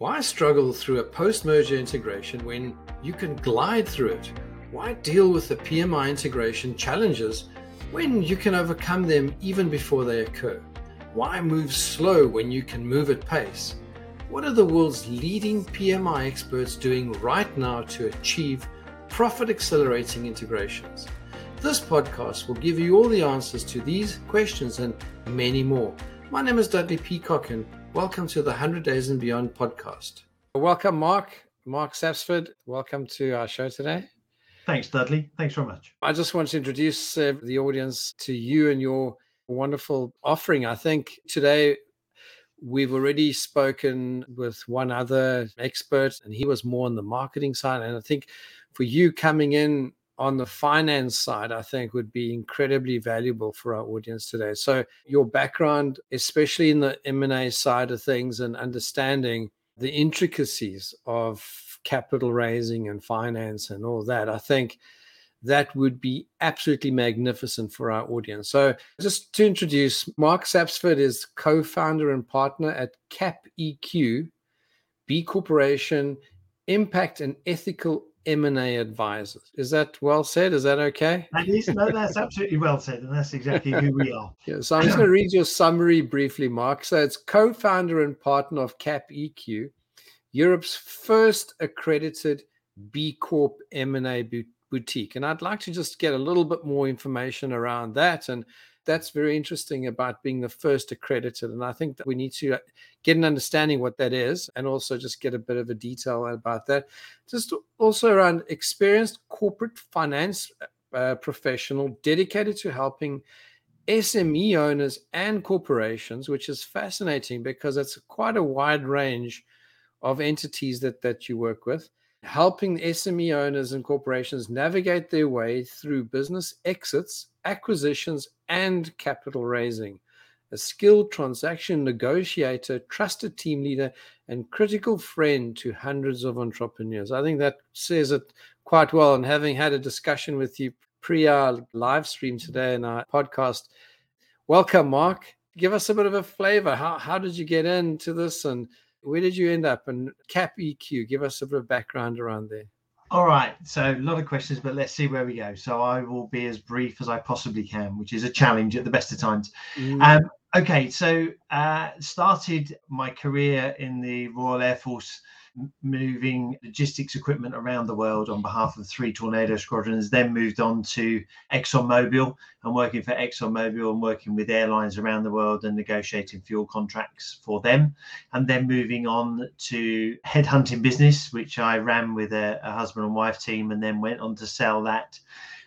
Why struggle through a post merger integration when you can glide through it? Why deal with the PMI integration challenges when you can overcome them even before they occur? Why move slow when you can move at pace? What are the world's leading PMI experts doing right now to achieve profit accelerating integrations? This podcast will give you all the answers to these questions and many more. My name is Dudley Peacock, and welcome to the 100 Days and Beyond podcast. Welcome, Mark. Mark Sapsford, welcome to our show today. Thanks, Dudley. Thanks very much. I just want to introduce uh, the audience to you and your wonderful offering. I think today we've already spoken with one other expert, and he was more on the marketing side. And I think for you coming in on the finance side, I think would be incredibly valuable for our audience today. So your background, especially in the M&A side of things and understanding the intricacies of capital raising and finance and all that, I think that would be absolutely magnificent for our audience. So, just to introduce, Mark Sapsford is co founder and partner at CAP EQ, B Corporation, Impact and Ethical M&A advisors. Is that well said? Is that okay? That is, no, that's absolutely well said. And that's exactly who we are. yeah, so I'm just going to read your summary briefly, Mark. So it's co-founder and partner of CapEQ, Europe's first accredited B Corp M&A boutique. And I'd like to just get a little bit more information around that and that's very interesting about being the first accredited. And I think that we need to uh, get an understanding what that is and also just get a bit of a detail about that. Just also around experienced corporate finance uh, professional dedicated to helping SME owners and corporations, which is fascinating because it's quite a wide range of entities that, that you work with helping SME owners and corporations navigate their way through business exits, acquisitions, and capital raising. A skilled transaction negotiator, trusted team leader, and critical friend to hundreds of entrepreneurs. I think that says it quite well. And having had a discussion with you pre our live stream today in our podcast, welcome, Mark. Give us a bit of a flavor. How, how did you get into this and where did you end up? And CapEQ, give us a bit of background around there. All right, so a lot of questions, but let's see where we go. So I will be as brief as I possibly can, which is a challenge at the best of times. Mm. Um, okay, so uh, started my career in the Royal Air Force moving logistics equipment around the world on behalf of three tornado squadrons, then moved on to ExxonMobil and working for ExxonMobil and working with airlines around the world and negotiating fuel contracts for them. And then moving on to headhunting business, which I ran with a, a husband and wife team and then went on to sell that.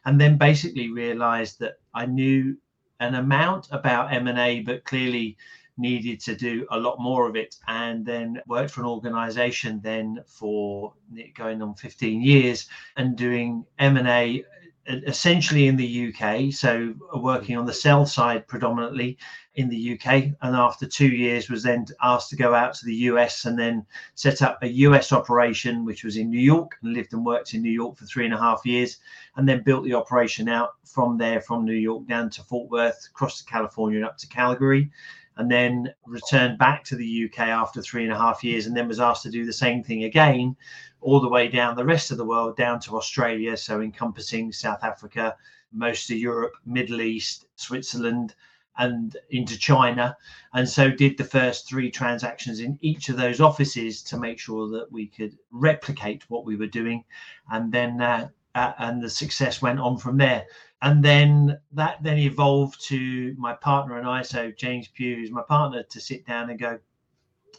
And then basically realized that I knew an amount about M&A, but clearly needed to do a lot more of it and then worked for an organization then for going on 15 years and doing m&a uh, essentially in the uk so uh, working on the sell side predominantly in the uk and after two years was then asked to go out to the us and then set up a us operation which was in new york and lived and worked in new york for three and a half years and then built the operation out from there from new york down to fort worth across to california and up to calgary and then returned back to the UK after three and a half years, and then was asked to do the same thing again, all the way down the rest of the world, down to Australia, so encompassing South Africa, most of Europe, Middle East, Switzerland, and into China. And so did the first three transactions in each of those offices to make sure that we could replicate what we were doing. And then uh, uh, and the success went on from there. And then that then evolved to my partner and I, so James Pugh, who's my partner, to sit down and go,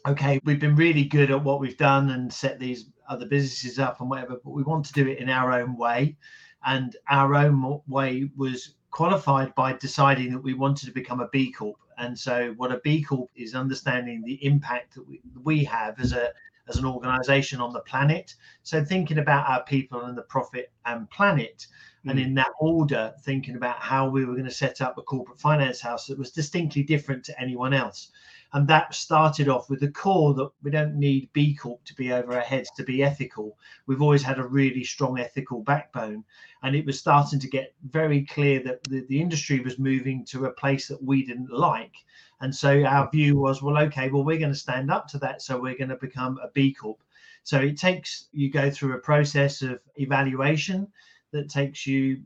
okay, we've been really good at what we've done and set these other businesses up and whatever, but we want to do it in our own way. And our own way was qualified by deciding that we wanted to become a B Corp. And so, what a B Corp is understanding the impact that we, we have as a as an organization on the planet. So thinking about our people and the profit and planet. Mm. And in that order, thinking about how we were going to set up a corporate finance house that was distinctly different to anyone else. And that started off with the core that we don't need B Corp to be over our heads to be ethical. We've always had a really strong ethical backbone. And it was starting to get very clear that the, the industry was moving to a place that we didn't like And so our view was, well, okay, well, we're going to stand up to that. So we're going to become a B Corp. So it takes, you go through a process of evaluation that takes you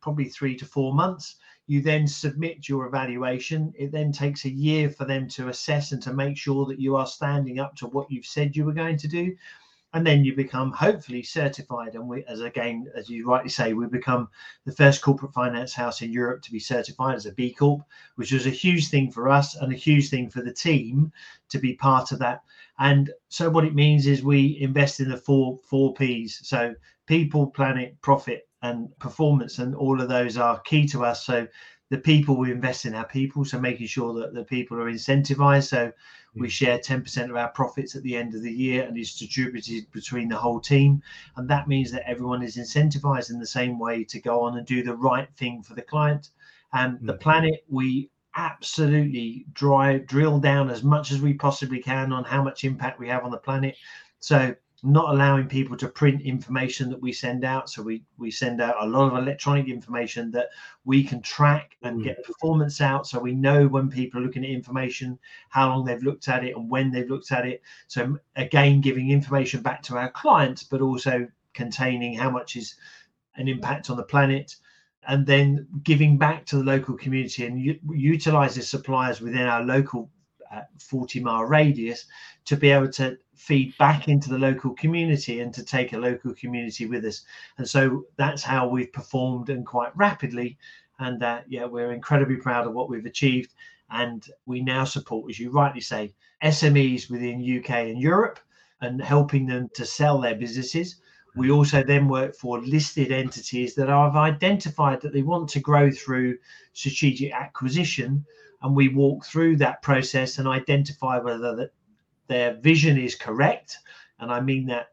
probably three to four months. You then submit your evaluation. It then takes a year for them to assess and to make sure that you are standing up to what you've said you were going to do and then you become hopefully certified and we as again as you rightly say we become the first corporate finance house in europe to be certified as a b corp which was a huge thing for us and a huge thing for the team to be part of that and so what it means is we invest in the four four p's so people planet profit and performance and all of those are key to us. So the people we invest in our people so making sure that the people are incentivized. So we mm. share 10% of our profits at the end of the year and it's distributed between the whole team. And that means that everyone is incentivized in the same way to go on and do the right thing for the client. And the mm. planet we absolutely drive drill down as much as we possibly can on how much impact we have on the planet. So not allowing people to print information that we send out. So we we send out a lot of electronic information that we can track and mm. get performance out. So we know when people are looking at information, how long they've looked at it and when they've looked at it. So again, giving information back to our clients, but also containing how much is an impact on the planet and then giving back to the local community and u- utilizing suppliers within our local uh, 40 mile radius to be able to feed back into the local community and to take a local community with us. And so that's how we've performed and quite rapidly. And uh, yeah, we're incredibly proud of what we've achieved. And we now support, as you rightly say, SMEs within UK and Europe and helping them to sell their businesses. We also then work for listed entities that have identified that they want to grow through strategic acquisition. And we walk through that process and identify whether that their vision is correct. And I mean that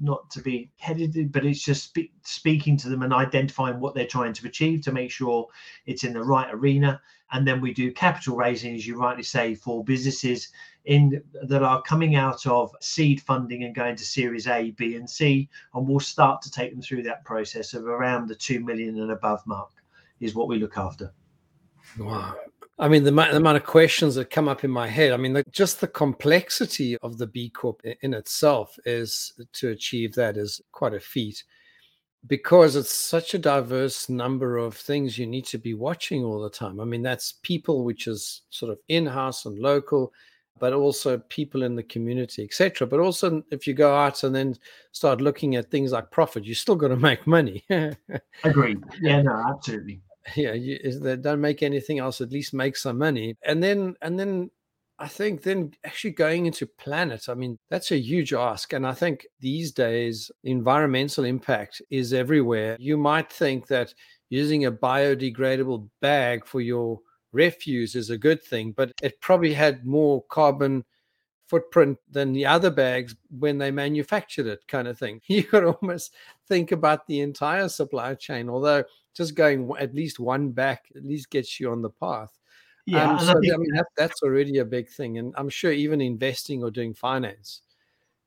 not to be headed, but it's just spe- speaking to them and identifying what they're trying to achieve to make sure it's in the right arena. And then we do capital raising, as you rightly say, for businesses in that are coming out of seed funding and going to Series A, B, and C, and we'll start to take them through that process of around the two million and above mark is what we look after. Wow, I mean, the, the, amount of questions that come up in my head. I mean, the, just the complexity of the B Corp in itself is to achieve that is quite a feat because it's such a diverse number of things you need to be watching all the time. I mean, that's people, which is sort of in house and local, but also people in the community, etc. But also, if you go out and then start looking at things like profit, you still got to make money. Agreed. Yeah, no, absolutely yeah you, they don't make anything else at least make some money. And then and then i think then actually going into planet i mean that's a huge ask. And i think these days environmental impact is everywhere. You might think that using a biodegradable bag for your refuse is a good thing but it probably had more carbon footprint than the other bags when they manufactured it kind of thing. You could almost think about the entire supply chain although just going at least one back at least gets you on the path. Yeah, um, so I, think, I mean that, that's already a big thing, and I'm sure even investing or doing finance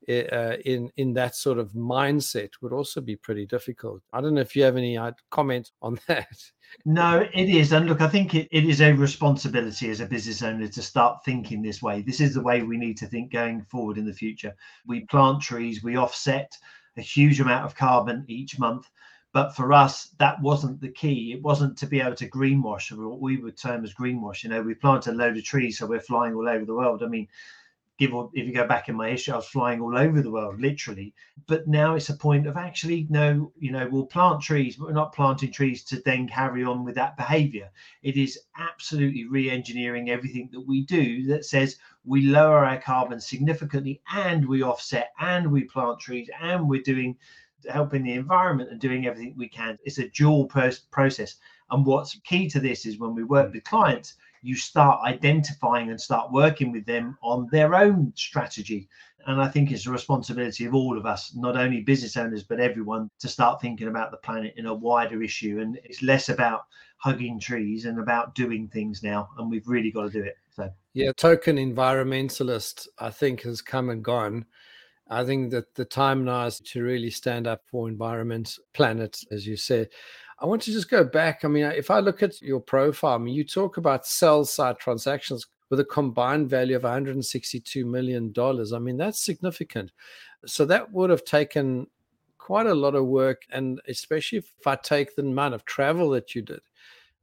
uh, in in that sort of mindset would also be pretty difficult. I don't know if you have any uh, comment on that. No, it is, and look, I think it, it is a responsibility as a business owner to start thinking this way. This is the way we need to think going forward in the future. We plant trees, we offset a huge amount of carbon each month but for us, that wasn't the key. It wasn't to be able to greenwash, or what we would term as greenwash. You know, we planted a load of trees, so we're flying all over the world. I mean, give or if you go back in my history, I was flying all over the world, literally. But now it's a point of actually, no, you know, we'll plant trees, but we're not planting trees to then carry on with that behavior. It is absolutely re-engineering everything that we do that says we lower our carbon significantly and we offset and we plant trees and we're doing helping the environment and doing everything we can. It's a dual process. And what's key to this is when we work mm. with clients, you start identifying and start working with them on their own strategy. And I think it's a responsibility of all of us, not only business owners, but everyone, to start thinking about the planet in a wider issue. And it's less about hugging trees and about doing things now. And we've really got to do it. So, yeah, token environmentalist, I think, has come and gone. I think that the time now is to really stand up for environment, planet, as you said. I want to just go back. I mean, if I look at your profile, I mean, you talk about sell side transactions with a combined value of 162 million dollars. I mean, that's significant. So that would have taken quite a lot of work, and especially if I take the amount of travel that you did,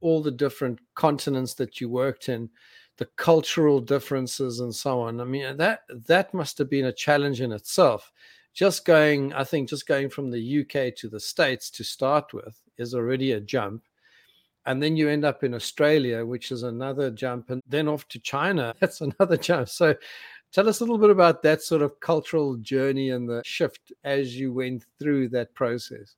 all the different continents that you worked in, the cultural differences, and so on. I mean, that that must have been a challenge in itself. Just going, I think, just going from the UK to the States to start with is already a jump and then you end up in Australia, which is another jump, and then off to China. That's another jump. So, tell us a little bit about that sort of cultural journey and the shift as you went through that process.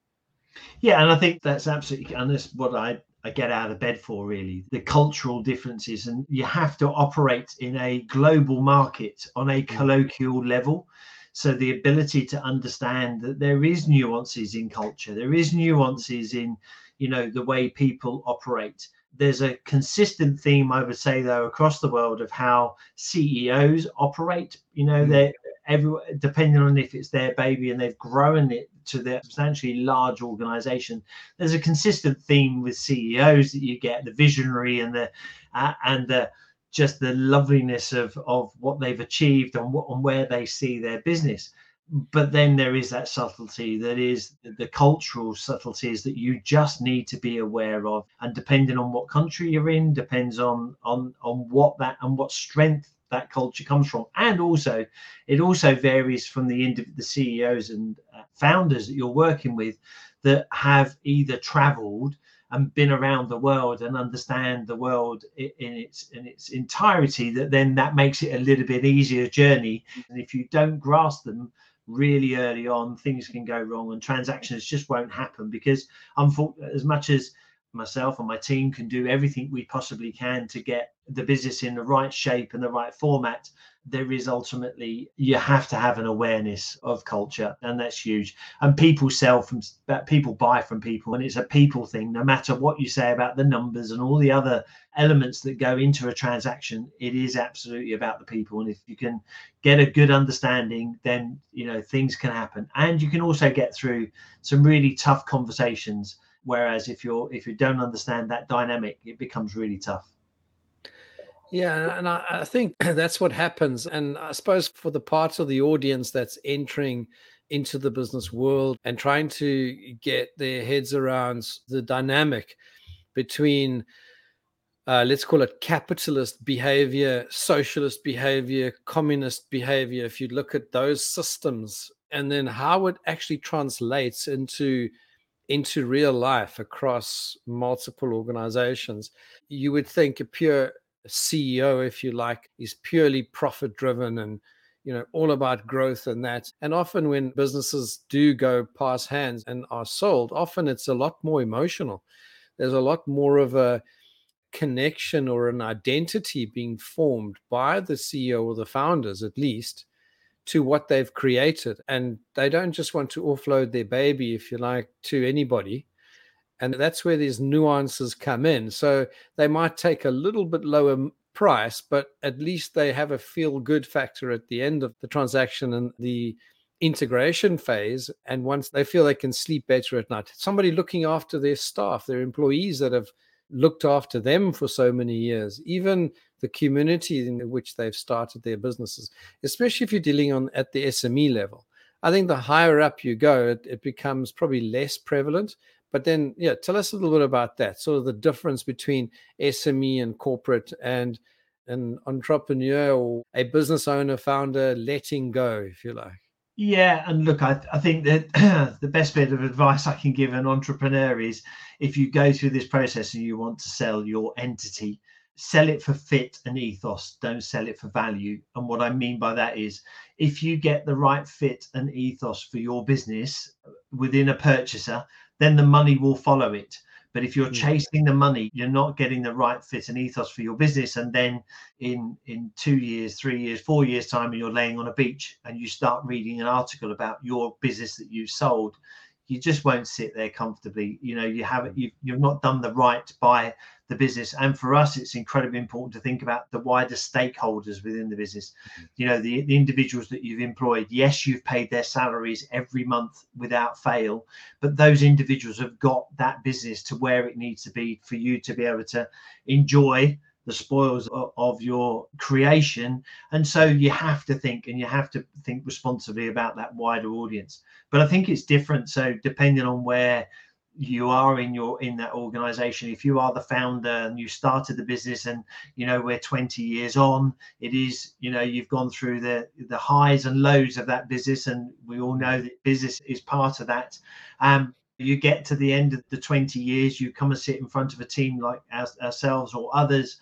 Yeah, and I think that's absolutely, and that's what I I get out of bed for really the cultural differences, and you have to operate in a global market on a mm. colloquial level. So the ability to understand that there is nuances in culture, there is nuances in you know the way people operate there's a consistent theme i would say though across the world of how ceos operate you know mm. they're every depending on if it's their baby and they've grown it to their substantially large organization there's a consistent theme with ceos that you get the visionary and the uh, and the just the loveliness of of what they've achieved and what and where they see their business. But then there is that subtlety that is the cultural subtleties that you just need to be aware of. And depending on what country you're in depends on on on what that and what strength that culture comes from. And also it also varies from the end the ceos and uh, founders that you're working with that have either traveled and been around the world and understand the world in its in its entirety that then that makes it a little bit easier journey. And if you don't grasp them really early on, things can go wrong and transactions just won't happen because, as much as myself and my team can do everything we possibly can to get the business in the right shape and the right format there is ultimately you have to have an awareness of culture and that's huge. And people sell from people buy from people and it's a people thing. No matter what you say about the numbers and all the other elements that go into a transaction it is absolutely about the people. And if you can get a good understanding then you know things can happen. And you can also get through some really tough conversations whereas if you're if you don't understand that dynamic it becomes really tough yeah, and I, I, think that's what happens. And I suppose for the parts of the audience that's entering into the business world and trying to get their heads around the dynamic between, uh, let's call it capitalist behavior, socialist behavior, communist behavior, if you look at those systems and then how it actually translates into into real life across multiple organizations you would think a pure CEO, if you like, is purely profit driven and you know all about growth and that. And often when businesses do go past hands and are sold often it's a lot more emotional. There's a lot more of a connection or an identity being formed by the CEO or the founders at least to what they've created and they don't just want to offload their baby if you like to anybody and that's where these nuances come in. So they might take a little bit lower price but at least they have a feel good factor at the end of the transaction and the integration phase and once they feel they can sleep better at night. Somebody looking after their staff their employees that have looked after them for so many years even the community in which they've started their businesses especially if you're dealing on at the sme level i think the higher up you go it, it becomes probably less prevalent but then, yeah, tell us a little bit about that. Sort of the difference between SME and corporate and an entrepreneur or a business owner, founder letting go, if you like. Yeah, and look, I, I think that the best bit of advice I can give an entrepreneur is if you go through this process and you want to sell your entity, sell it for fit and ethos, don't sell it for value. And what I mean by that is if you get the right fit and ethos for your business uh, within a purchaser, then the money will follow it. But if you're hmm. chasing the money, you're not getting the right fit and ethos for your business. And then in in two years, three years, four years time, and you're laying on a beach and you start reading an article about your business that you sold, you just won't sit there comfortably. You know, you haven't you've, you've not done the right by the business. And for us, it's incredibly important to think about the wider stakeholders within the business. Mm-hmm. You know, the, the individuals that you've employed. Yes, you've paid their salaries every month without fail, but those individuals have got that business to where it needs to be for you to be able to enjoy the spoils of, your creation. And so you have to think and you have to think responsibly about that wider audience. But i think it's different. So depending on where you are in your in that organization if you are the founder and you started the business and you know we're 20 years on it is you know you've gone through the the highs and lows of that business. And we all know that business is part of that. Um you get to the end of the 20 years you come and sit in front of a team like as, ourselves or others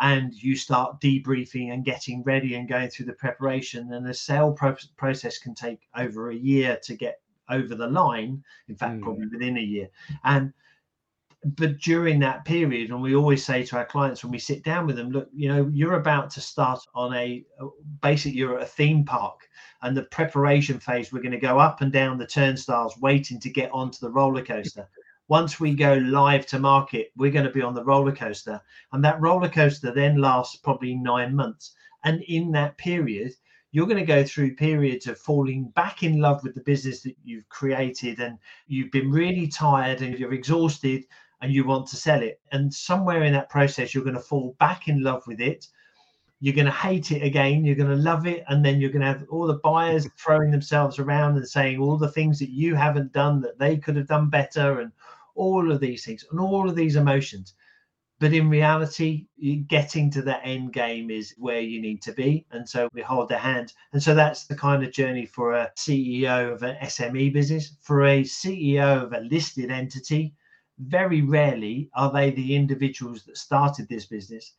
and you start debriefing and getting ready and going through the preparation and the sale pro- process can take over a year to get over the line in fact mm. probably within a year and but during that period and we always say to our clients when we sit down with them look you know you're about to start on a basically you're at a theme park and the preparation phase we're going to go up and down the turnstiles waiting to get onto the roller coaster once we go live to market we're going to be on the roller coaster and that roller coaster then lasts probably nine months and in that period you're going to go through periods of falling back in love with the business that you've created and you've been really tired and you're exhausted and you want to sell it. And somewhere in that process, you're going to fall back in love with it. You're going to hate it again. You're going to love it. And then you're going to have all the buyers throwing themselves around and saying all the things that you haven't done that they could have done better and all of these things and all of these emotions. But in reality, getting to that end game is where you need to be. And so we hold their hand. And so that's the kind of journey for a CEO of an SME business. For a CEO of a listed entity, very rarely are they the individuals that started this business.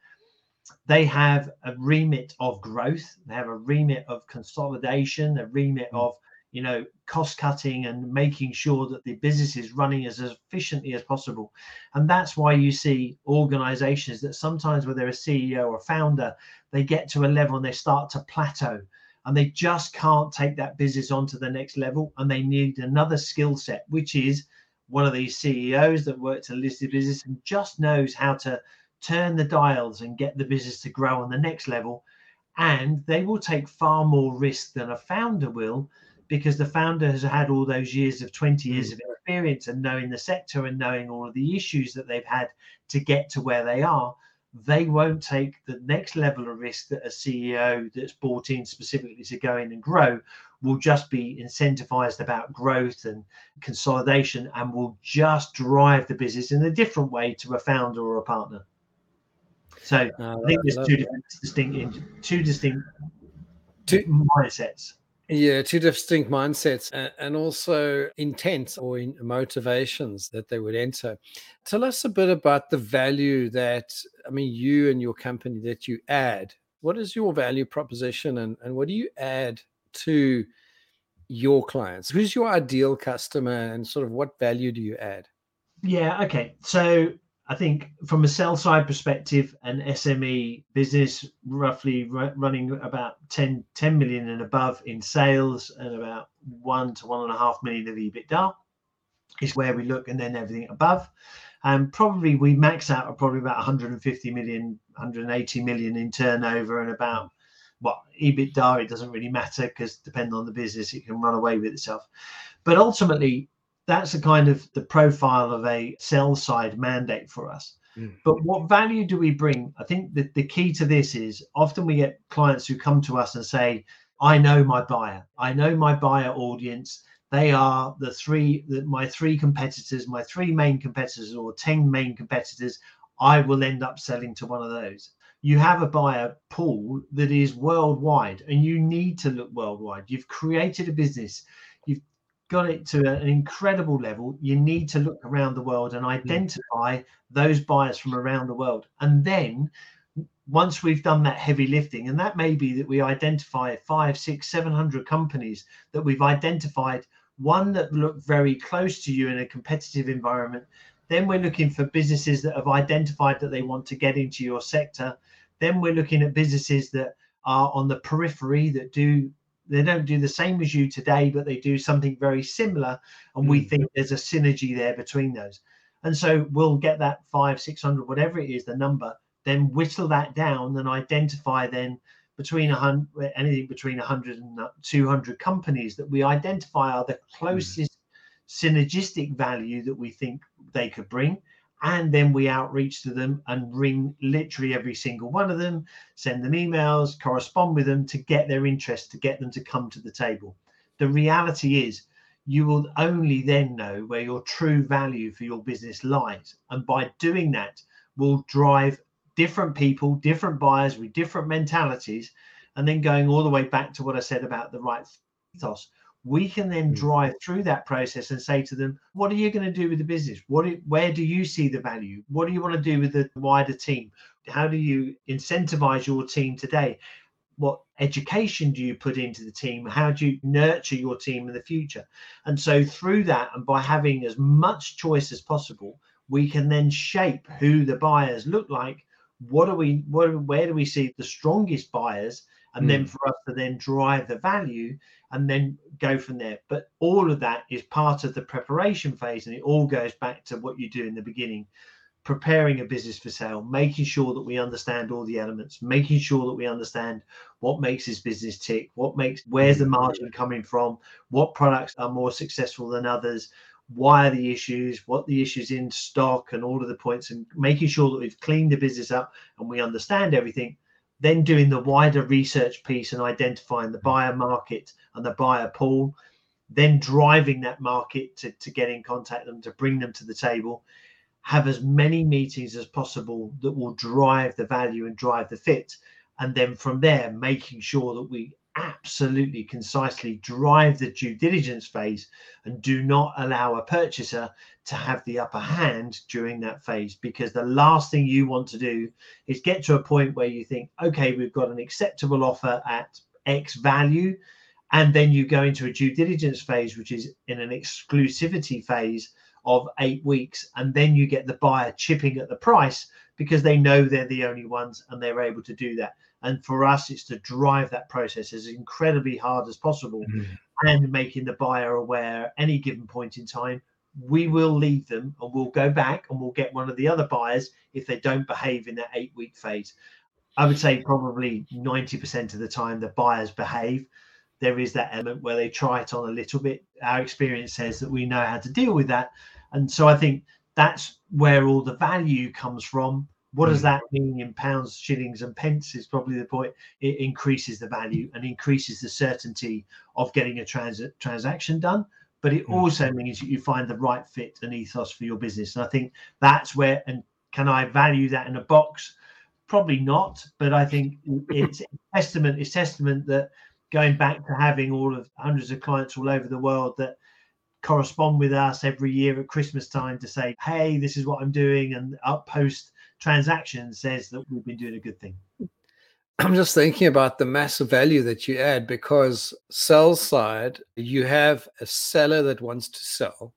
They have a remit of growth, they have a remit of consolidation, a remit mm. of you know cost cutting and making sure that the business is running as efficiently as possible. And that's why you see organizations that sometimes where they're a ceo or founder they get to a level and they start to plateau. And they just can't take that business on to the next level and they need another skill set which is one of these ceos that works in a listed business and just knows how to turn the dials and get the business to grow on the next level. And they will take far more risk than a founder will because the founder has had all those years of 20 years mm. of experience and knowing the sector and knowing all of the issues that they've had to get to where they are. They won't take the next level of risk that a ceo that's bought in specifically to go in and grow will just be incentivized about growth and consolidation and will just drive the business in a different way to a founder or a partner so i think there's two different distinct two distinct two mindsets yeah, two distinct mindsets and also intents or in motivations that they would enter. Tell us a bit about the value that, I mean, you and your company that you add. What is your value proposition and, and what do you add to your clients? Who's your ideal customer and sort of what value do you add? Yeah, okay. So I think from a sell side perspective, an SME business roughly r- running about 10, 10 million and above in sales and about one to one and a half million of EBITDA is where we look, and then everything above. And probably we max out at probably about 150 million, 180 million in turnover and about what EBITDA, it doesn't really matter because depending on the business, it can run away with itself. But ultimately, that's the kind of the profile of a sell side mandate for us. Mm. But what value do we bring? I think that the key to this is often we get clients who come to us and say, I know my buyer, I know my buyer audience. They are the three, the, my three competitors, my three main competitors, or 10 main competitors. I will end up selling to one of those. You have a buyer pool that is worldwide, and you need to look worldwide. You've created a business got it to an incredible level, you need to look around the world and identify mm. those buyers from around the world. And then once we've done that heavy lifting, and that may be that we identify five, six, seven hundred companies that we've identified, one that look very close to you in a competitive environment. Then we're looking for businesses that have identified that they want to get into your sector. Then we're looking at businesses that are on the periphery that do they don't do the same as you today, but they do something very similar. And mm. we think there's a synergy there between those. And so we'll get that five, 600, whatever it is, the number, then whittle that down and identify then between a hundred, anything between 100 and 200 companies that we identify are the closest mm. synergistic value that we think they could bring. And then we outreach to them and ring literally every single one of them, send them emails, correspond with them to get their interest, to get them to come to the table. The reality is, you will only then know where your true value for your business lies. And by doing that, will drive different people, different buyers with different mentalities. And then going all the way back to what I said about the right ethos, we can then hmm. drive through that process and say to them what are you going to do with the business? What do, where do you see the value? What do you want to do with the wider team? How do you incentivize your team today? What education do you put into the team? How do you nurture your team in the future? And so through that and by having as much choice as possible we can then shape who the buyers look like what are we what where do we see the strongest buyers and mm. then for us to then drive the value and then go from there. But all of that is part of the preparation phase, and it all goes back to what you do in the beginning preparing a business for sale, making sure that we understand all the elements, making sure that we understand what makes this business tick, what makes where's the margin coming from, what products are more successful than others, why are the issues, what the issues in stock, and all of the points, and making sure that we've cleaned the business up and we understand everything then doing the wider research piece and identifying the buyer market and the buyer pool, then driving that market to, to get in contact them, to bring them to the table, have as many meetings as possible that will drive the value and drive the fit. And then from there, making sure that we absolutely concisely drive the due diligence phase and do not allow a purchaser to have the upper hand during that phase because the last thing you want to do is get to a point where you think okay we've got an acceptable offer at x value and then you go into a due diligence phase which is in an exclusivity phase of 8 weeks and then you get the buyer chipping at the price because they know they're the only ones and they're able to do that and for us, it's to drive that process as incredibly hard as possible mm-hmm. and making the buyer aware at any given point in time. We will leave them and we'll go back and we'll get one of the other buyers if they don't behave in that eight week phase. I would say probably 90% of the time the buyers behave. There is that element where they try it on a little bit. Our experience says that we know how to deal with that. And so I think that's where all the value comes from what does hmm. that mean in pounds, shillings, and pence? Is probably the point. It increases the value and increases the certainty of getting a trans- transaction done. But it hmm. also means that you find the right fit and ethos for your business. And I think that's where. And can I value that in a box? Probably not. But I think it's testament. It's testament that going back to having all of hundreds of clients all over the world that correspond with us every year at Christmas time to say, "Hey, this is what I'm doing," and up post transaction says that we've been doing a good thing. I'm just thinking about the massive value that you add because sell side, you have a seller that wants to sell,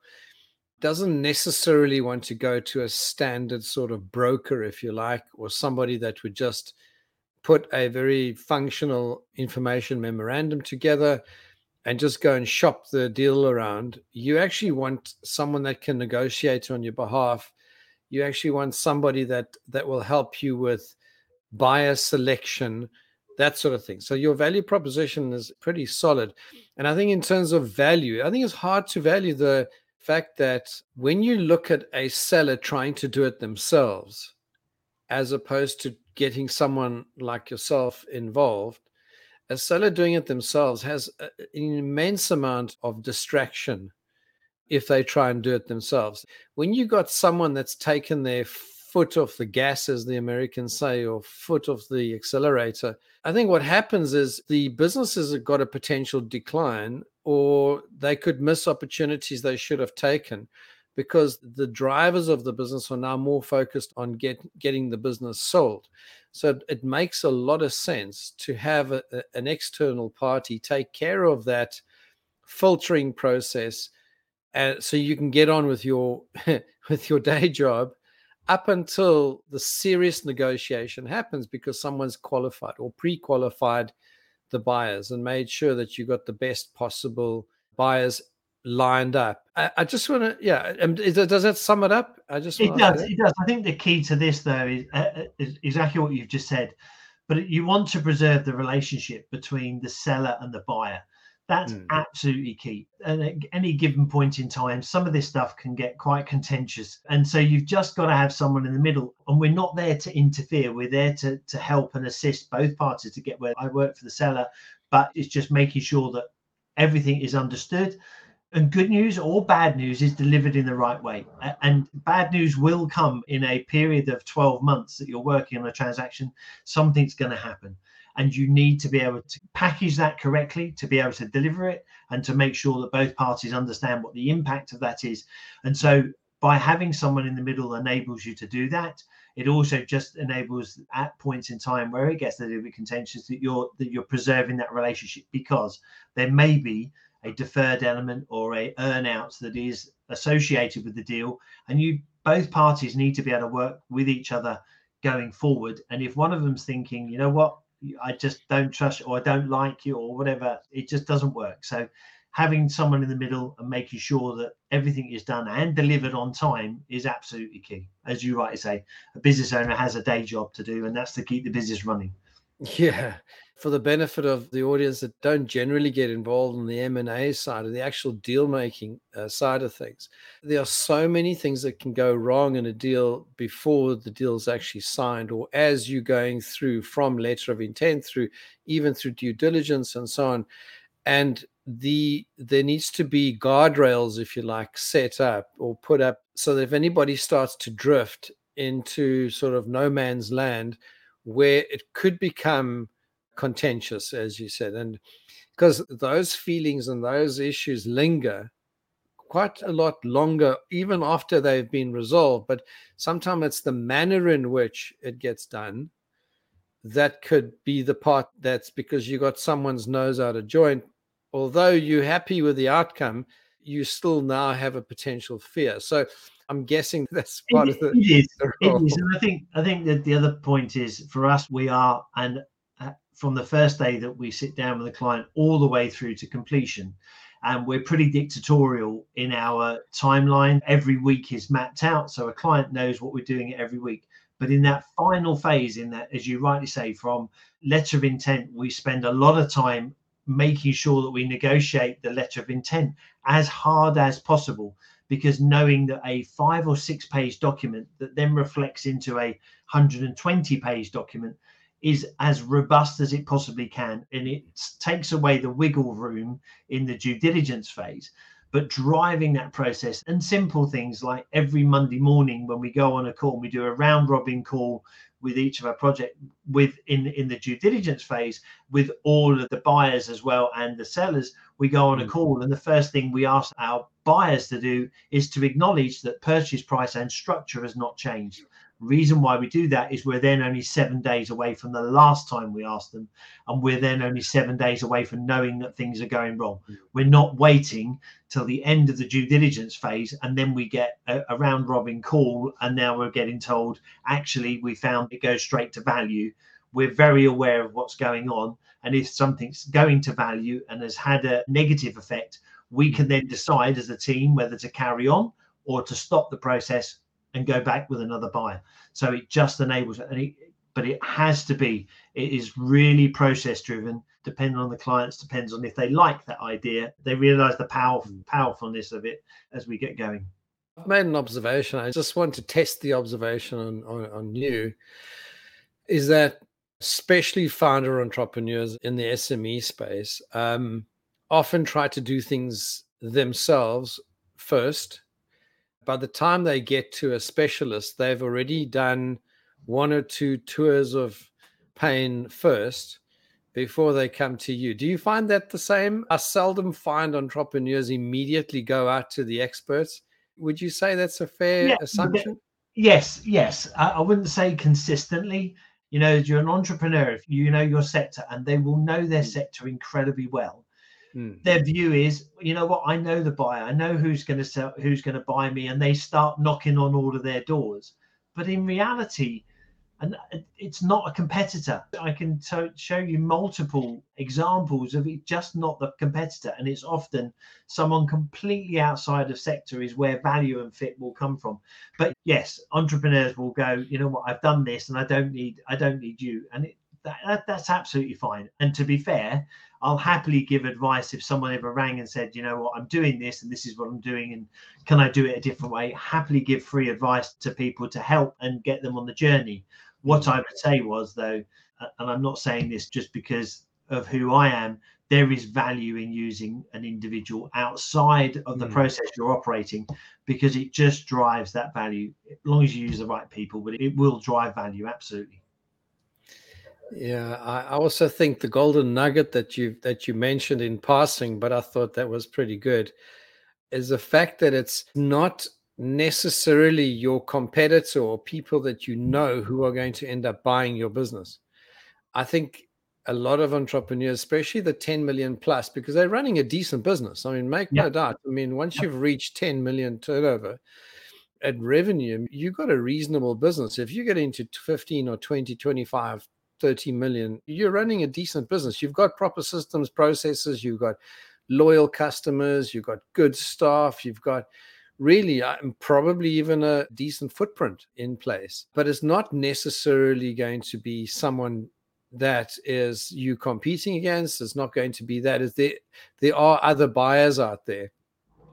doesn't necessarily want to go to a standard sort of broker, if you like, or somebody that would just put a very functional information memorandum together and just go and shop the deal around. You actually want someone that can negotiate on your behalf you actually want somebody that that will help you with buyer selection that sort of thing. So your value proposition is pretty solid. And i think in terms of value i think it's hard to value the fact that when you look at a seller trying to do it themselves as opposed to getting someone like yourself involved a seller doing it themselves has an immense amount of distraction if they try and do it themselves. When you got someone that's taken their foot off the gas, as the Americans say, or foot off the accelerator, I think what happens is the businesses have got a potential decline or they could miss opportunities they should have taken because the drivers of the business are now more focused on get, getting the business sold. So it makes a lot of sense to have a, an external party take care of that filtering process and so you can get on with your with your day job up until the serious negotiation happens because someone's qualified or pre-qualified the buyers and made sure that you got the best possible buyers lined up. I, I just want to, yeah. does that sum it up? I just it does. It does. I think the key to this though is, uh, uh, is exactly what you've just said. But you want to preserve the relationship between the seller and the buyer That's mm. absolutely key. And at any given point in time, some of this stuff can get quite contentious. And so you've just got to have someone in the middle. And we're not there to interfere. We're there to, to help and assist both parties to get where I work for the seller. But it's just making sure that everything is understood and good news or bad news is delivered in the right way. And bad news will come in a period of 12 months that you're working on a transaction. Something's going to happen and you need to be able to package that correctly to be able to deliver it and to make sure that both parties understand what the impact of that is. And so by having someone in the middle enables you to do that it also just enables at points in time where it gets a little bit contentious that you're that you're preserving that relationship because there may be a deferred element or a earnout that is associated with the deal. And you both parties need to be able to work with each other going forward. And if one of them's thinking you know what I just don't trust or I don't like you or whatever. It just doesn't work. So having someone in the middle and making sure that everything is done and delivered on time is absolutely key. As you rightly say, a business owner has a day job to do, and that's to keep the business running. Yeah. For the benefit of the audience that don't generally get involved in the M&A side of the actual deal making uh, side of things, there are so many things that can go wrong in a deal before the deal is actually signed or as you're going through from letter of intent through even through due diligence and so on. And the there needs to be guardrails, if you like, set up or put up so that if anybody starts to drift into sort of no man's land, where it could become contentious, as you said, and because those feelings and those issues linger quite a lot longer, even after they've been resolved. But sometimes it's the manner in which it gets done that could be the part that's because you got someone's nose out of joint. Although you're happy with the outcome, you still now have a potential fear. So I'm guessing that's part it, of the. It is. It is, and I think I think that the other point is for us, we are and from the first day that we sit down with the client all the way through to completion. And we're pretty dictatorial in our timeline. Every week is mapped out, so a client knows what we're doing every week. But in that final phase, in that, as you rightly say, from letter of intent, we spend a lot of time making sure that we negotiate the letter of intent as hard as possible because knowing that a five or six page document that then reflects into a 120 page document is as robust as it possibly can and it takes away the wiggle room in the due diligence phase but driving that process and simple things like every monday morning when we go on a call we do a round robin call with each of our project with in in the due diligence phase with all of the buyers as well and the sellers we go on a mm. call and the first thing we ask our buyers to do is to acknowledge that purchase price and structure has not changed reason why we do that is we're then only seven days away from the last time we asked them and we're then only seven days away from knowing that things are going wrong. Mm. we're not waiting till the end of the due diligence phase and then we get a, a round robin call and now we're getting told actually we found it goes straight to value. We're very aware of what's going on and if something's going to value and has had a negative effect we can then decide as a team whether to carry on or to stop the process and go back with another buyer. So it just enables it, and it, but it has to be. It is really process driven. Depending on the clients, depends on if they like that idea. They realize the power mm. powerfulness of it as we get going. I've made an observation. I just want to test the observation on, on, on you. Is that especially founder entrepreneurs in the SME space um, often try to do things themselves first by the time they get to a specialist, they've already done one or two tours of pain first before they come to you. Do you find that the same? I seldom find entrepreneurs immediately go out to the experts. Would you say that's a fair yeah, assumption? Yes, yes. I, I wouldn't say consistently. You know, you're an entrepreneur, if you know your sector, and they will know their mm. sector incredibly well Mm. Their view is, you know what, I know the buyer, I know who's going to sell, who's going to buy me, and they start knocking on all of their doors. But in reality, and it's not a competitor. I can t- show you multiple examples of it just not the competitor, and it's often someone completely outside of sector is where value and fit will come from. But yes, entrepreneurs will go, you know what, I've done this, and I don't need, I don't need you, and it, that, that, that's absolutely fine. And to be fair, I'll happily give advice if someone ever rang and said, you know what, I'm doing this and this is what I'm doing, and can I do it a different way? Happily give free advice to people to help and get them on the journey. What I would say was, though, and I'm not saying this just because of who I am, there is value in using an individual outside of the mm. process you're operating because it just drives that value as long as you use the right people but it will drive value absolutely yeah i also think the golden nugget that you that you mentioned in passing but i thought that was pretty good is the fact that it's not necessarily your competitor or people that you know who are going to end up buying your business i think a lot of entrepreneurs, especially the 10 million plus, because they're running a decent business. I mean, make yeah. no doubt. I mean, once you've reached 10 million turnover at revenue, you've got a reasonable business. If you get into 15 or 20, 25, 30 million, you're running a decent business. You've got proper systems, processes, you've got loyal customers, you've got good staff, you've got really um, probably even a decent footprint in place. But it's not necessarily going to be someone that is you competing against. It's not going to be that. Is there there are other buyers out there.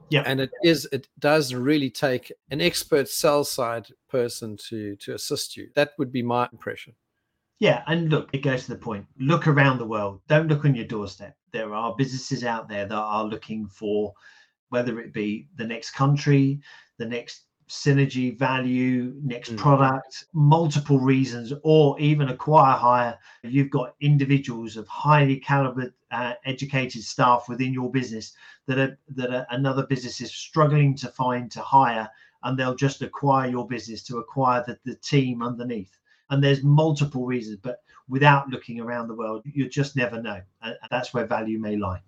Yeah. And it is it does really take an expert sell side person to to assist you. That would be my impression. Yeah, and look, it goes to the point. Look around the world. Don't look on your doorstep. There are businesses out there that are looking for whether it be the next country, the next synergy, value, next mm. product, multiple reasons, or even acquire hire. You've got individuals of highly caliber, uh, educated staff within your business that are that are, another business is struggling to find to hire, and they'll just acquire your business to acquire the, the team underneath. And there's multiple reasons, but without looking around the world, you just never know. And that's where value may lie.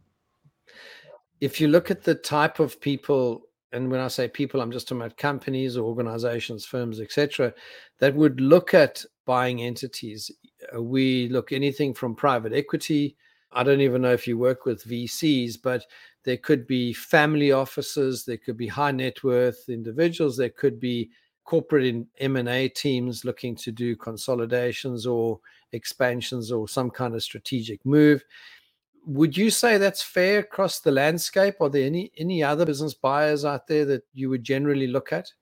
If you look at the type of people and when I say people, I'm just talking about companies organizations, firms, etc., that would look at buying entities. Uh, we look anything from private equity. I don't even know if you work with VCs, but there could be family offices, there could be high net worth individuals, there could be corporate M&A teams looking to do consolidations or expansions or some kind of strategic move would you say that's fair across the landscape? Are there any any other business buyers out there that you would generally look at?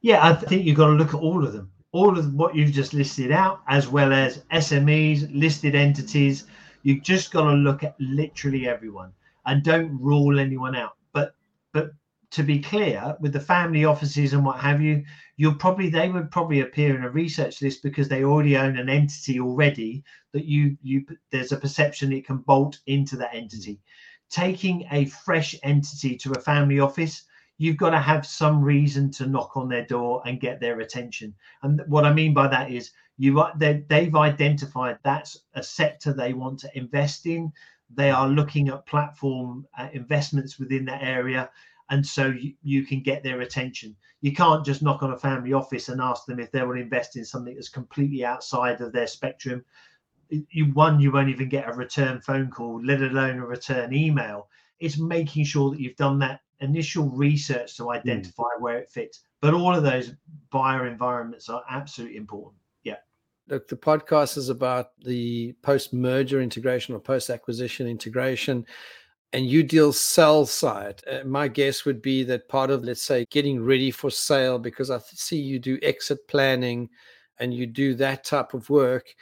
Yeah, I think you've got to look at all of them, all of what you've just listed out, as well as SMEs, listed entities. You've just got to look at literally everyone and don't rule anyone out. But but to be clear, with the family offices and what have you, you'll probably they would probably appear in a research list because they already own an entity already that you you there's a perception it can bolt into that entity. Taking a fresh entity to a family office, you've got to have some reason to knock on their door and get their attention. And what I mean by that is you they, they've identified that's a sector they want to invest in. They are looking at platform uh, investments within that area and so you, you can get their attention. You can't just knock on a family office and ask them if they want to invest in something that's completely outside of their spectrum. You one, you won't even get a return phone call, let alone a return email. It's making sure that you've done that initial research to identify mm. where it fits. But all of those buyer environments are absolutely important. Yeah. Look, the podcast is about the post merger integration or post acquisition integration and you deal sell side. Uh, my guess would be that part of, let's say, getting ready for sale, because I see you do exit planning and you do that type of work,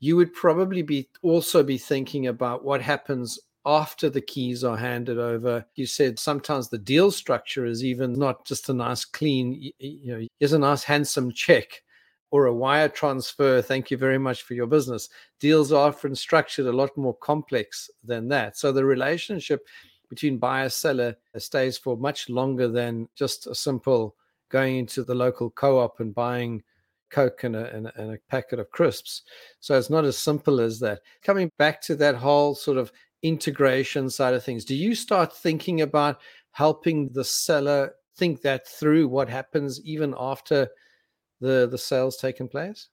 you would probably be also be thinking about what happens after the keys are handed over. You said sometimes the deal structure is even not just a nice, clean, you know, here's a nice, handsome check or a wire transfer, thank you very much for your business. Deals are often structured a lot more complex than that. So the relationship between buyer seller uh, stays for much longer than just a simple going into the local co-op and buying coke and a, and a, and a packet of crisps so it's not as simple as that coming back to that whole sort of integration side of things do you start thinking about helping the seller think that through what happens even after the the sales taking place?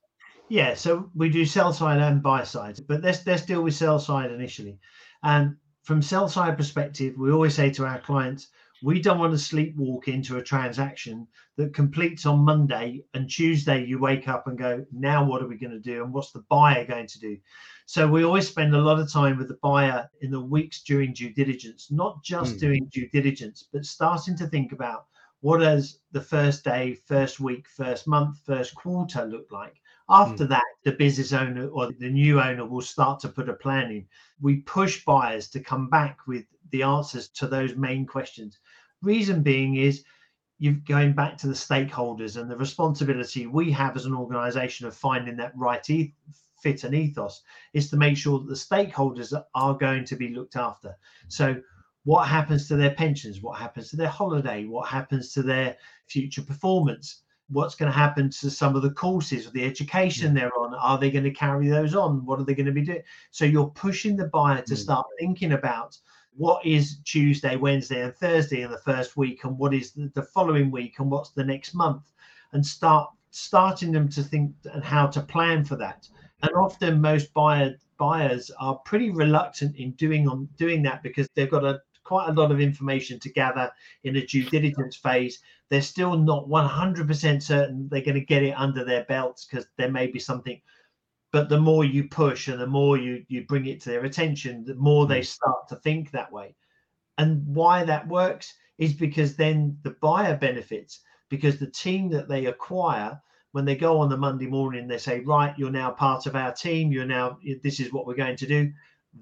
Yeah, so we do sell side and buy side, but let's let's deal with sell side initially. And from sell side perspective, we always say to our clients, We don't want to sleepwalk into a transaction that completes on Monday and Tuesday you wake up and go, now what are we going to do? And what's the buyer going to do? So we always spend a lot of time with the buyer in the weeks during due diligence, not just mm. doing due diligence, but starting to think about what does the first day, first week, first month, first quarter look like? After mm. that, the business owner or the new owner will start to put a plan in. We push buyers to come back with the answers to those main questions. Reason being is you're going back to the stakeholders and the responsibility we have as an organization of finding that right e- fit and ethos is to make sure that the stakeholders are going to be looked after. So what happens to their pensions? What happens to their holiday? What happens to their future performance? what's going to happen to some of the courses or the education mm. they're on are they going to carry those on what are they going to be doing so you're pushing the buyer to mm. start thinking about what is tuesday wednesday and thursday in the first week and what is the, following week and what's the next month and start starting them to think and how to plan for that and often most buyer buyers are pretty reluctant in doing on doing that because they've got a quite a lot of information to gather in a due diligence phase. They're still not 100% certain they're going to get it under their belts because there may be something. But the more you push and the more you, you bring it to their attention, the more they mm. start to think that way. And why that works is because then the buyer benefits because the team that they acquire when they go on the Monday morning, they say, Right, you're now part of our team. You're now, this is what we're going to do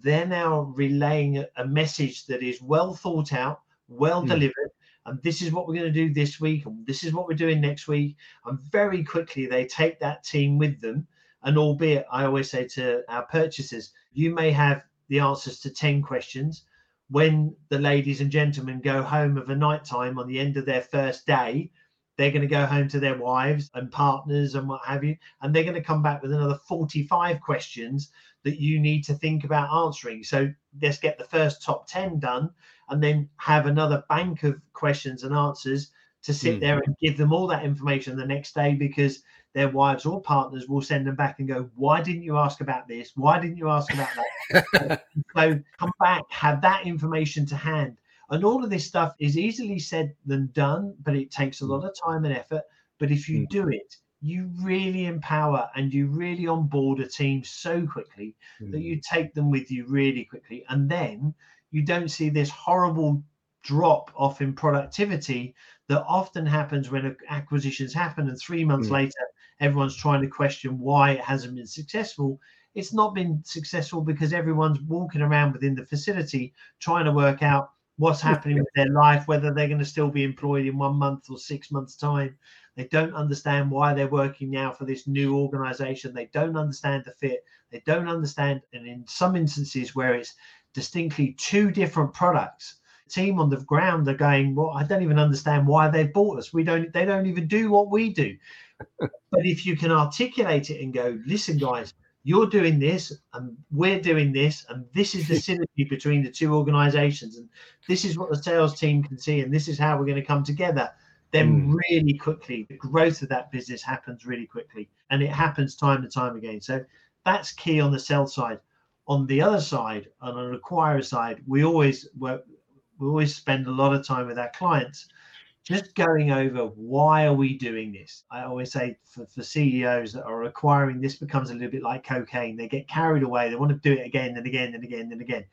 they're now relaying a message that is well thought out, well mm. delivered. And this is what we're going to do this week, and this is what we're doing next week. And very quickly, they take that team with them. And albeit, I always say to our purchasers, you may have the answers to 10 questions. When the ladies and gentlemen go home of a night time on the end of their first day, they're going to go home to their wives and partners and what have you, and they're going to come back with another 45 questions that you need to think about answering. So let's get the first top 10 done and then have another bank of questions and answers to sit mm. there and give them all that information the next day because their wives or partners will send them back and go, Why didn't you ask about this? Why didn't you ask about that? so come back, have that information to hand. And all of this stuff is easily said than done, but it takes a hmm. lot of time and effort. But if you mm. do it, you really empower and you really onboard a team so quickly mm. that you hmm. take them with you really quickly. And then you don't see this horrible drop off in productivity that often happens when acquisitions happen. And three months mm. later, everyone's trying to question why it hasn't been successful. It's not been successful because everyone's walking around within the facility trying to work out what's happening with their life, whether they're going to still be employed in one month or six months' time. They don't understand why they're working now for this new organization. They don't understand the fit. They don't understand, and in some instances where it's distinctly two different products, team on the ground are going, Well, I don't even understand why they bought us. We don't, they don't even do what we do. but if you can articulate it and go, listen, guys, you're doing this and we're doing this and this is the synergy between the two organizations and this is what the sales team can see and this is how we're going to come together then mm. really quickly the growth of that business happens really quickly and it happens time and time again so that's key on the sell side on the other side on an acquirer side we always work we always spend a lot of time with our clients just going over why are we doing this? I always say for, for ceos that are acquiring this becomes a little bit like cocaine. They get carried away. They want to do it again and again and again and again.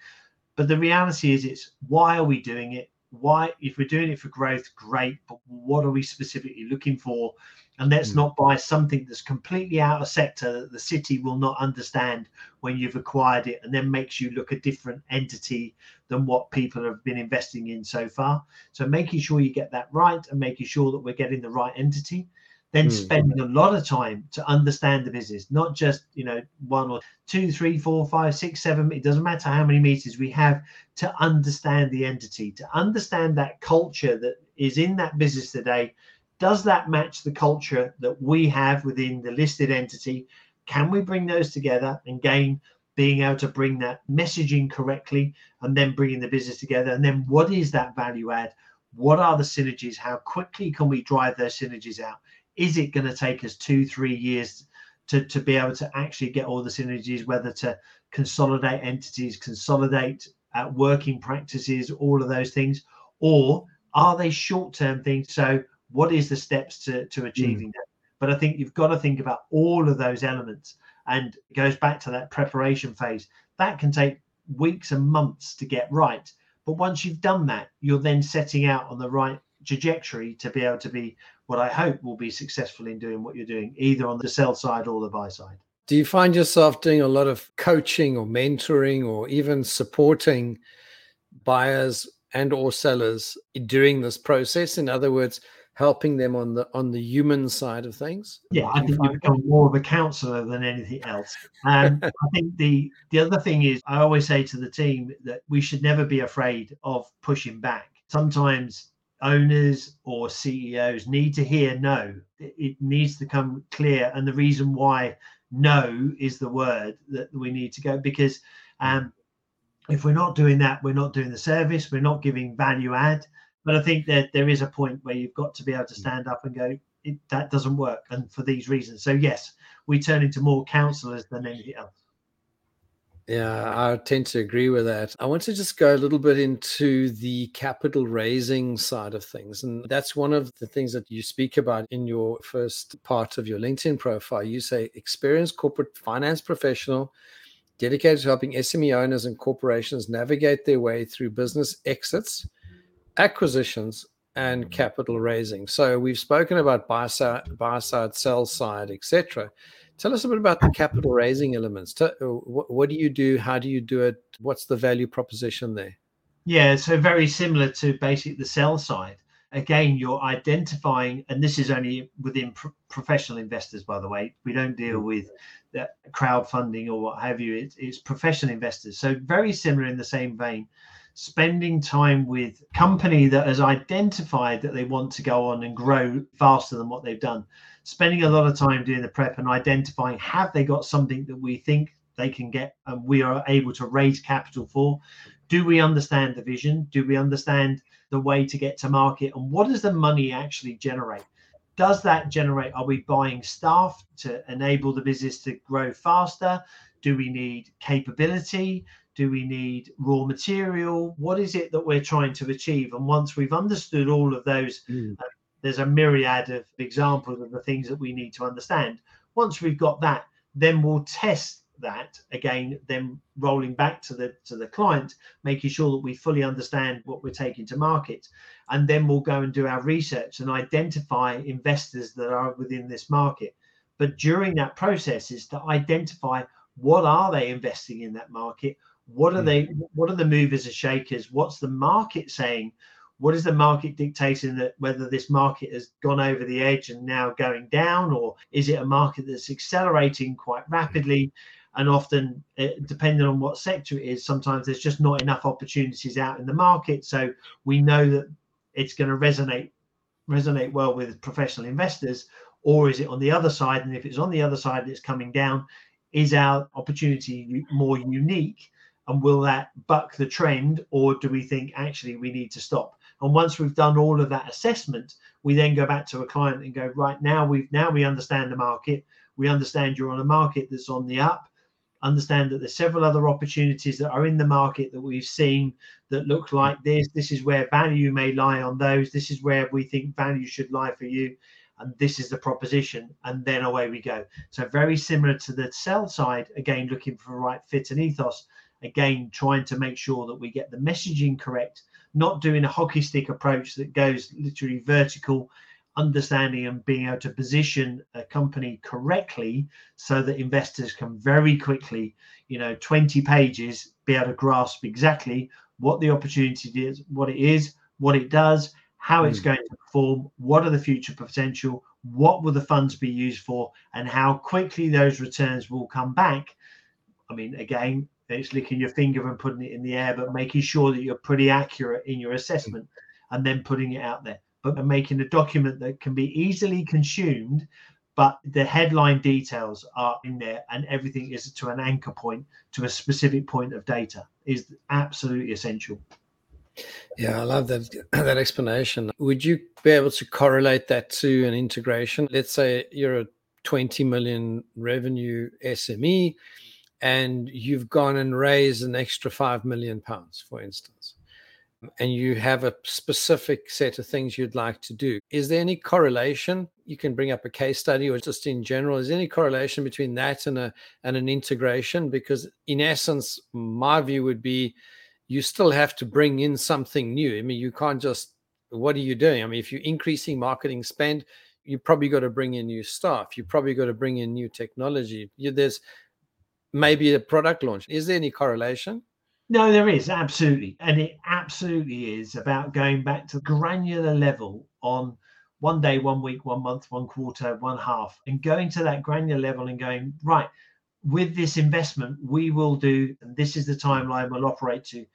But the reality is it's why are we doing it why if we're doing it for growth great but what are we specifically looking for? And let's mm. not buy something that's completely out of sector that the city will not understand when you've acquired it and then makes you look a different entity than what people have been investing in so far. So making sure you get that right and making sure that we're getting the right entity then mm. spending a lot of time to understand the business, not just you know one or two, three, four, five, six, seven. It doesn't matter how many meters we have to understand the entity, to understand that culture that is in that business today. Does that match the culture that we have within the listed entity? Can we bring those together and gain being able to bring that messaging correctly and then bringing the business together? And then what is that value add? What are the synergies? How quickly can we drive those synergies out? Is it going to take us two, three years to, to be able to actually get all the synergies, whether to consolidate entities, consolidate uh, working practices, all of those things? Or Are they short term things? So, what is the steps to, to achieving mm. that? But I think you've got to think about all of those elements. And it goes back to that preparation phase. That can take weeks and months to get right. But once you've done that, you're then setting out on the right trajectory to be able to be what I hope will be successful in doing what you're doing, either on the sell side or the buy side. Do you find yourself doing a lot of coaching or mentoring or even supporting buyers and or sellers during this process? In other words, helping them on the on the human side of things? Yeah, I think you become more of a counselor than anything else. And I think the the other thing is I always say to the team that we should never be afraid of pushing back. Sometimes owners or CEOs need to hear no. It needs to come clear. And the reason why no is the word that we need to go because um, if we're not doing that, we're not doing the service, we're not giving value add. But I think that there is a point where you've got to be able to stand up and go, that doesn't work. And for these reasons. So, yes, we turn into more counselors than anything else. Yeah, I tend to agree with that. I want to just go a little bit into the capital raising side of things. And that's one of the things that you speak about in your first part of your LinkedIn profile. You say experienced corporate finance professional dedicated to helping SME owners and corporations navigate their way through business exits, acquisitions, and capital raising. So we've spoken about buy side, buy side, sell side, etc. Tell us a bit about the capital raising elements. Uh, what do you do? How do you do it? What's the value proposition there? Yeah, so very similar to basic the sell side. Again, you're identifying, and this is only within pro- professional investors, by the way. We don't deal mm. with crowdfunding or what have you. It's, it's professional investors. So very similar in the same vein spending time with company that has identified that they want to go on and grow faster than what they've done spending a lot of time doing the prep and identifying have they got something that we think they can get and we are able to raise capital for? Do we understand the vision? Do we understand the way to get to market? And what does the money actually generate? Does that generate are we buying staff to enable the business to grow faster? Do we need capability? Do we need raw material? What is it that we're trying to achieve? And once we've understood all of those mm. There's a myriad of examples of the things that we need to understand. Once we've got that, then we'll test that again then rolling back to the to the client making sure that we fully understand what we're taking to market. And then we'll go and do our research and identify investors that are within this market. But during that process is to identify what are they investing in that market? What are hmm. they what are the movers and shakers? What's the market saying what is the market dictating that whether this market has gone over the edge and now going down or is it a market that's accelerating quite rapidly? And often eh, depending on what sector it is sometimes there's just not enough opportunities out in the market. So we know that it's going to resonate resonate well with professional investors or is it on the other side? And if it's on the other side it's coming down is our opportunity more unique? And will that buck the trend or do we think actually we need to stop and once we've done all of that assessment, we then go back to a client and go, right now we've now we understand the market. We understand you're on a market that's on the up. Understand that there's several other opportunities that are in the market that we've seen that look like this. This is where value may lie on those. This is where we think value should lie for you. And this is the proposition. And then away we go. So very similar to the sell side, again, looking for the right fit and ethos. Again, trying to make sure that we get the messaging correct not doing a hockey stick approach that goes literally vertical, understanding and being able to position a company correctly so that investors can very quickly, you know, 20 pages be able to grasp exactly what the opportunity is, what it is, what it does, how it's mm. going to perform, what are the future potential, what will the funds be used for, and how quickly those returns will come back. I mean, again, it's licking your finger and putting it in the air, but making sure that you're pretty accurate in your assessment and then putting it out there. But making a document that can be easily consumed, but the headline details are in there and everything is to an anchor point to a specific point of data is absolutely essential. Yeah, I love that that explanation. Would you be able to correlate that to an integration? Let's say you're a 20 million revenue SME and you've gone and raised an extra five million pounds, for instance. and you have a specific set of things you'd like to do. Is there any correlation? You can bring up a case study or just in general, is there any correlation between that and a and an integration? Because in essence, my view would be you still have to bring in something new. I mean, you can't just what are you doing? I mean, if you're increasing marketing spend, you probably got to bring in new staff. You probably got to bring in new technology. You, there's maybe a product launch. Is there any correlation? No, there is absolutely, and it absolutely is about going back to granular level on one day, one week, one month, one quarter, one half, and going to that granular level and going right with this investment, we will do, and this is the timeline we'll operate to.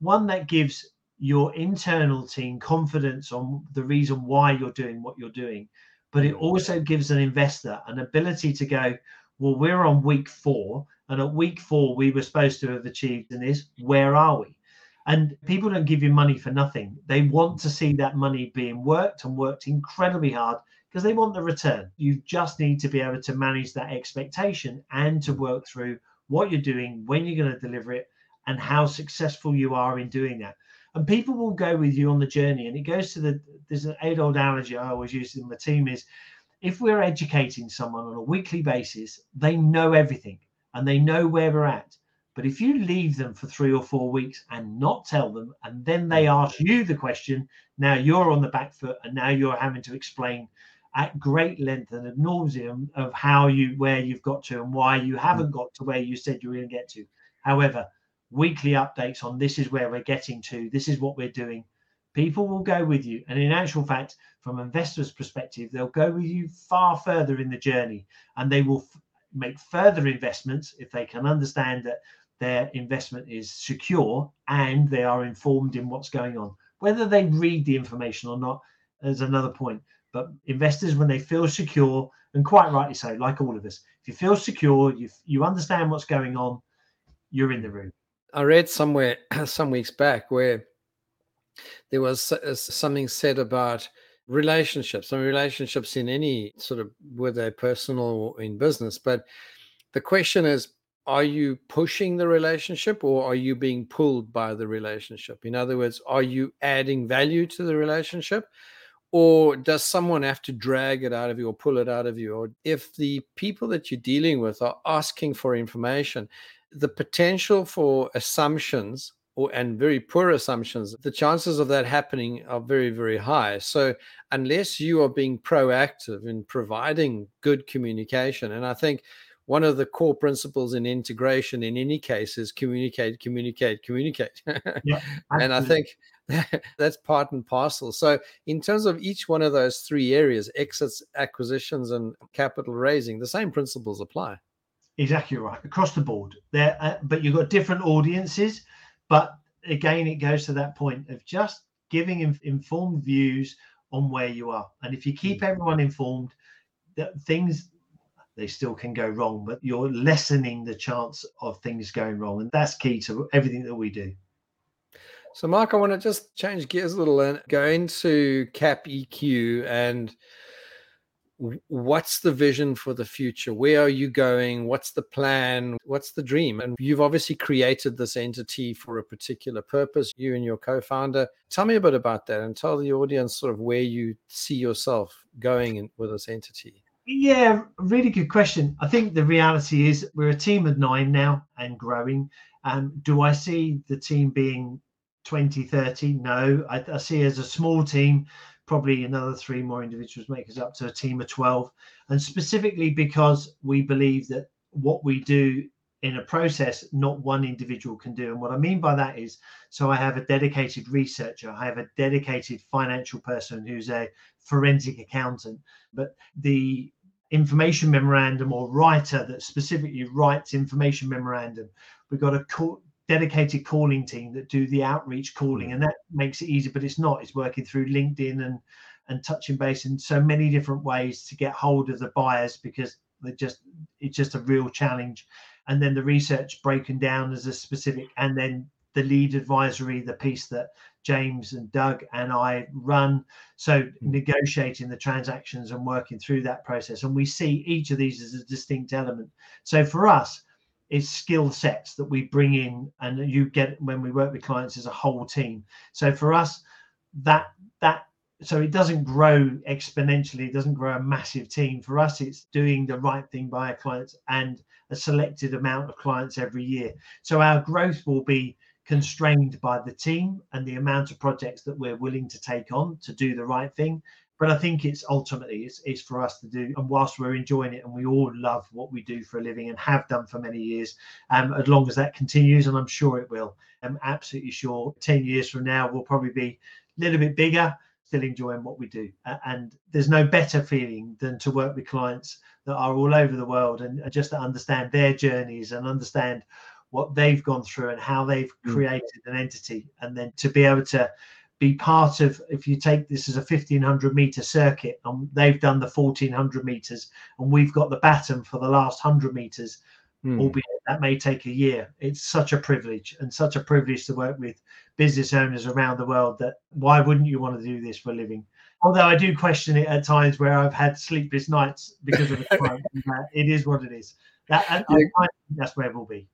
One that gives your internal team confidence on the reason why you're doing what you're doing, but it also gives an investor an ability to go, well, we're on week four and at week four, we were supposed to have achieved in this. Where are we? And people don't give you money for nothing. They want to see that money being worked and worked incredibly hard because they want the return. You just need to be able to manage that expectation and to work through what you're doing, when you're going to deliver it, and how successful you are in doing that. And people will go with you on the journey. And it goes to the there's an age old analogy I always use in my team is if we're educating someone on a weekly basis, they know everything and they know where we're at. But if you leave them for three or four weeks and not tell them, and then they mm. ask you the question, now you're on the back foot, and now you're having to explain at great length and ad nauseum of how you where you've got to and why you mm. haven't got to where you said you were going to get to. However, weekly updates on this is where we're getting to, this is what we're doing. People will go with you, and in actual fact, from investors' perspective, they'll go with you far further in the journey, and they will make further investments if they can understand that their investment is secure and they are informed in what's going on. Whether they read the information or not is another point. But investors, when they feel secure, and quite rightly so, like all of us, if you feel secure, you you understand what's going on, you're in the room. I read somewhere some weeks back where there was uh, something said about relationships. Mean, relationships in any sort of whether personal or in business. But the question is, are you pushing the relationship or are you being pulled by the relationship? In other words, are you adding value to the relationship? Or does someone have to drag it out of you or pull it out of you? Or if the people that you're dealing with are asking for information, the potential for assumptions and very poor assumptions, the chances of that happening are very, very high. So, unless you are being proactive in providing good communication, and I think one of the core principles in integration in any case is communicate, communicate, communicate. Yeah, and I think that's part and parcel. So, in terms of each one of those three areas exits, acquisitions, and capital raising the same principles apply. Exactly right across the board. There, uh, but you've got different audiences but again, it goes to that point of just giving informed views on where you are. And if you keep mm. everyone informed, that things they still can go wrong, but you're lessening the chance of things going wrong. And that's key to everything that we do. So, Mark, I want to just change gears a little and go into CapEQ and what's the vision for the future? Where are you going? What's the plan? What's the dream? And you've obviously created this entity for a particular purpose you and your co-founder. Tell me a bit about that and tell the audience sort of where you see yourself going in, with this entity. Yeah really good question. I think the reality is we're a team of nine now and growing. Um, do i see the team being 20 30 no. I, I see as a small team probably another three more individuals make us up to a team of 12 and specifically because we believe that what we do in a process not one individual can do. And what i mean by that is so i have a dedicated researcher i have a dedicated financial person who's a forensic accountant but the information memorandum or writer that specifically writes information memorandum we've got a dedicated calling team that do the outreach calling, and that makes it easy. But it's not. It's working through LinkedIn and and touching base in so many different ways to get hold of the buyers because they just it's just a real challenge. And then the research broken down as a specific, and then the lead advisory, the piece that James and Doug and I run. So hmm. negotiating the transactions and working through that process. And we see each of these as a distinct element. So for us, is skill sets that we bring in and you get when we work with clients as a whole team. So for us that that so it doesn't grow exponentially it doesn't grow a massive team. For us it's doing the right thing by our clients and a selected amount of clients every year. So our growth will be constrained by the team and the amount of projects that we're willing to take on to do the right thing but I think it's ultimately it's, it's for us to do. And whilst we're enjoying it and we all love what we do for a living and have done for many years, um, as long as that continues, and I'm sure it will, I'm absolutely sure 10 years from now we'll probably be a little bit bigger, still enjoying what we do. And there's no better feeling than to work with clients that are all over the world and, and just to understand their journeys and understand what they've gone through and how they've mm. created an entity and then to be able to be part of if you take this as a 1500 meter circuit and they've done the 1400 meters and we've got the baton for the last 100 meters mm. albeit that may take a year it's such a privilege and such a privilege to work with business owners around the world that why wouldn't you want to do this for a living although i do question it at times where i've had sleepless nights because of it it is what it is that and yeah. that's where we'll be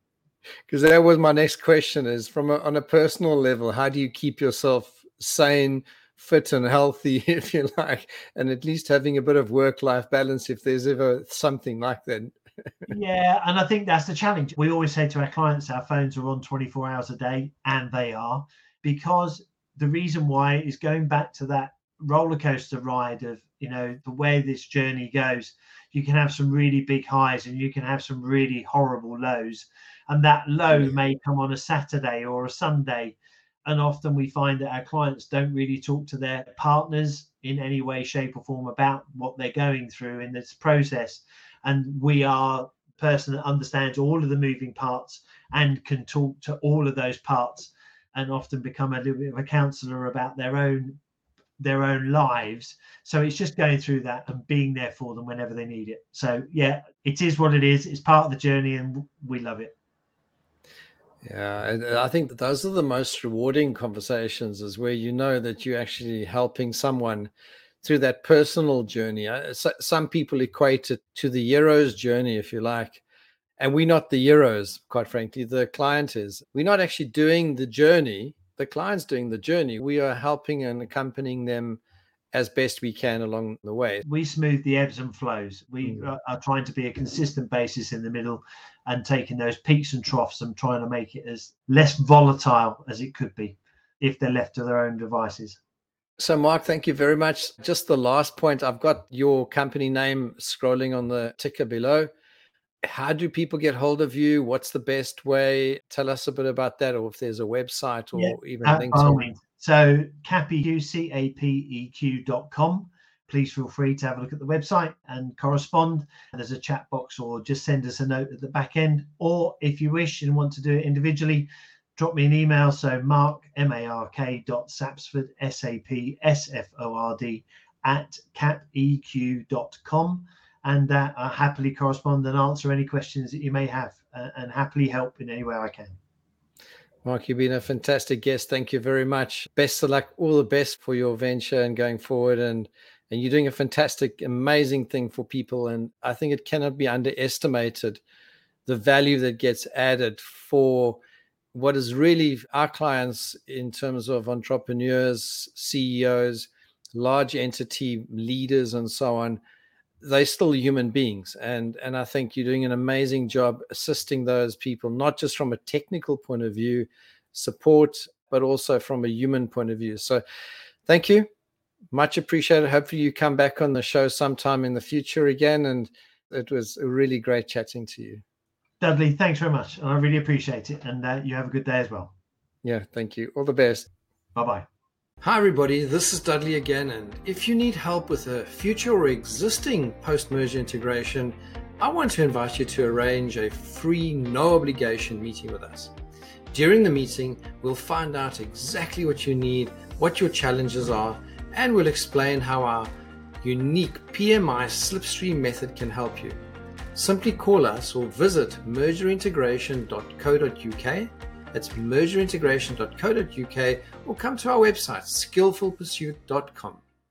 because that was my next question is from a, on a personal level how do you keep yourself sane, fit, and healthy, if you like, and at least having a bit of work life balance if there's ever something like that. yeah, and I think that's the challenge. We always say to our clients, our phones are on 24 hours a day, and they are, because the reason why is going back to that roller coaster ride of you know the way this journey goes you can have some really big highs and you can have some really horrible lows and that low may come on a saturday or a sunday and often we find that our clients don't really talk to their partners in any way shape or form about what they're going through in this process. And we are a person that understands all of the moving parts and can talk to all of those parts and often become a little bit of a counselor about their own their own lives. So it's just going through that and being there for them whenever they need it. So yeah it is what it is. It's part of the journey and we love it yeah, uh, I think that those are the most rewarding conversations, is where you know that you're actually helping someone through that personal journey. Uh, uh, some people equate it to the hero's journey, if you like. And we're not the heroes, quite frankly. The client is. We're not actually doing the journey. The client's doing the journey. We are helping and accompanying them as best we can along the way. We smooth the ebbs and flows. We mm. are trying to be a consistent basis in the middle and taking those peaks and troughs and trying to make it as less volatile as it could be if they're left to their own devices. So, Mark, thank you very much. Just the last point I've got your company name scrolling on the ticker below. How do people get hold of you? What's the best way? Tell us a bit about that, or if there's a website or yeah, even links. So, capeq, please feel free to have a look at the website and correspond. There's a chat box or just send us a note at the back end. Or if you wish and want to do it individually, drop me an email. So mark, M-A-R-K dot sapsford, S-A-P-S-F-O-R-D at capeq.com. And uh, I'll happily correspond and answer any questions that you may have uh, and happily help in any way I can. Mark, you've been a fantastic guest. Thank you very much. Best of luck, all the best for your venture and going forward. And and you're doing a fantastic, amazing thing for people. And I think it cannot be underestimated the value that gets added for what is really our clients in terms of entrepreneurs, CEOs, large entity leaders, and so on. They're still human beings, and and I think you're doing an amazing job assisting those people, not just from a technical point of view, support, but also from a human point of view. So, thank you much appreciated. Hopefully, you come back on the show sometime in the future again. And it was really great chatting to you. Dudley, thanks very much. And I really appreciate it. And uh, you have a good day as well. Yeah, thank you. All the best. Bye bye. Hi, everybody. This is Dudley again. And if you need help with a future or existing post merger integration, I want to invite you to arrange a free, no obligation meeting with us. During the meeting, we'll find out exactly what you need, what your challenges are and we'll explain how our unique PMI slipstream method can help you. Simply call us or visit mergerintegration.co.uk. That's mergerintegration.co.uk or come to our website skillfulpursuit.com.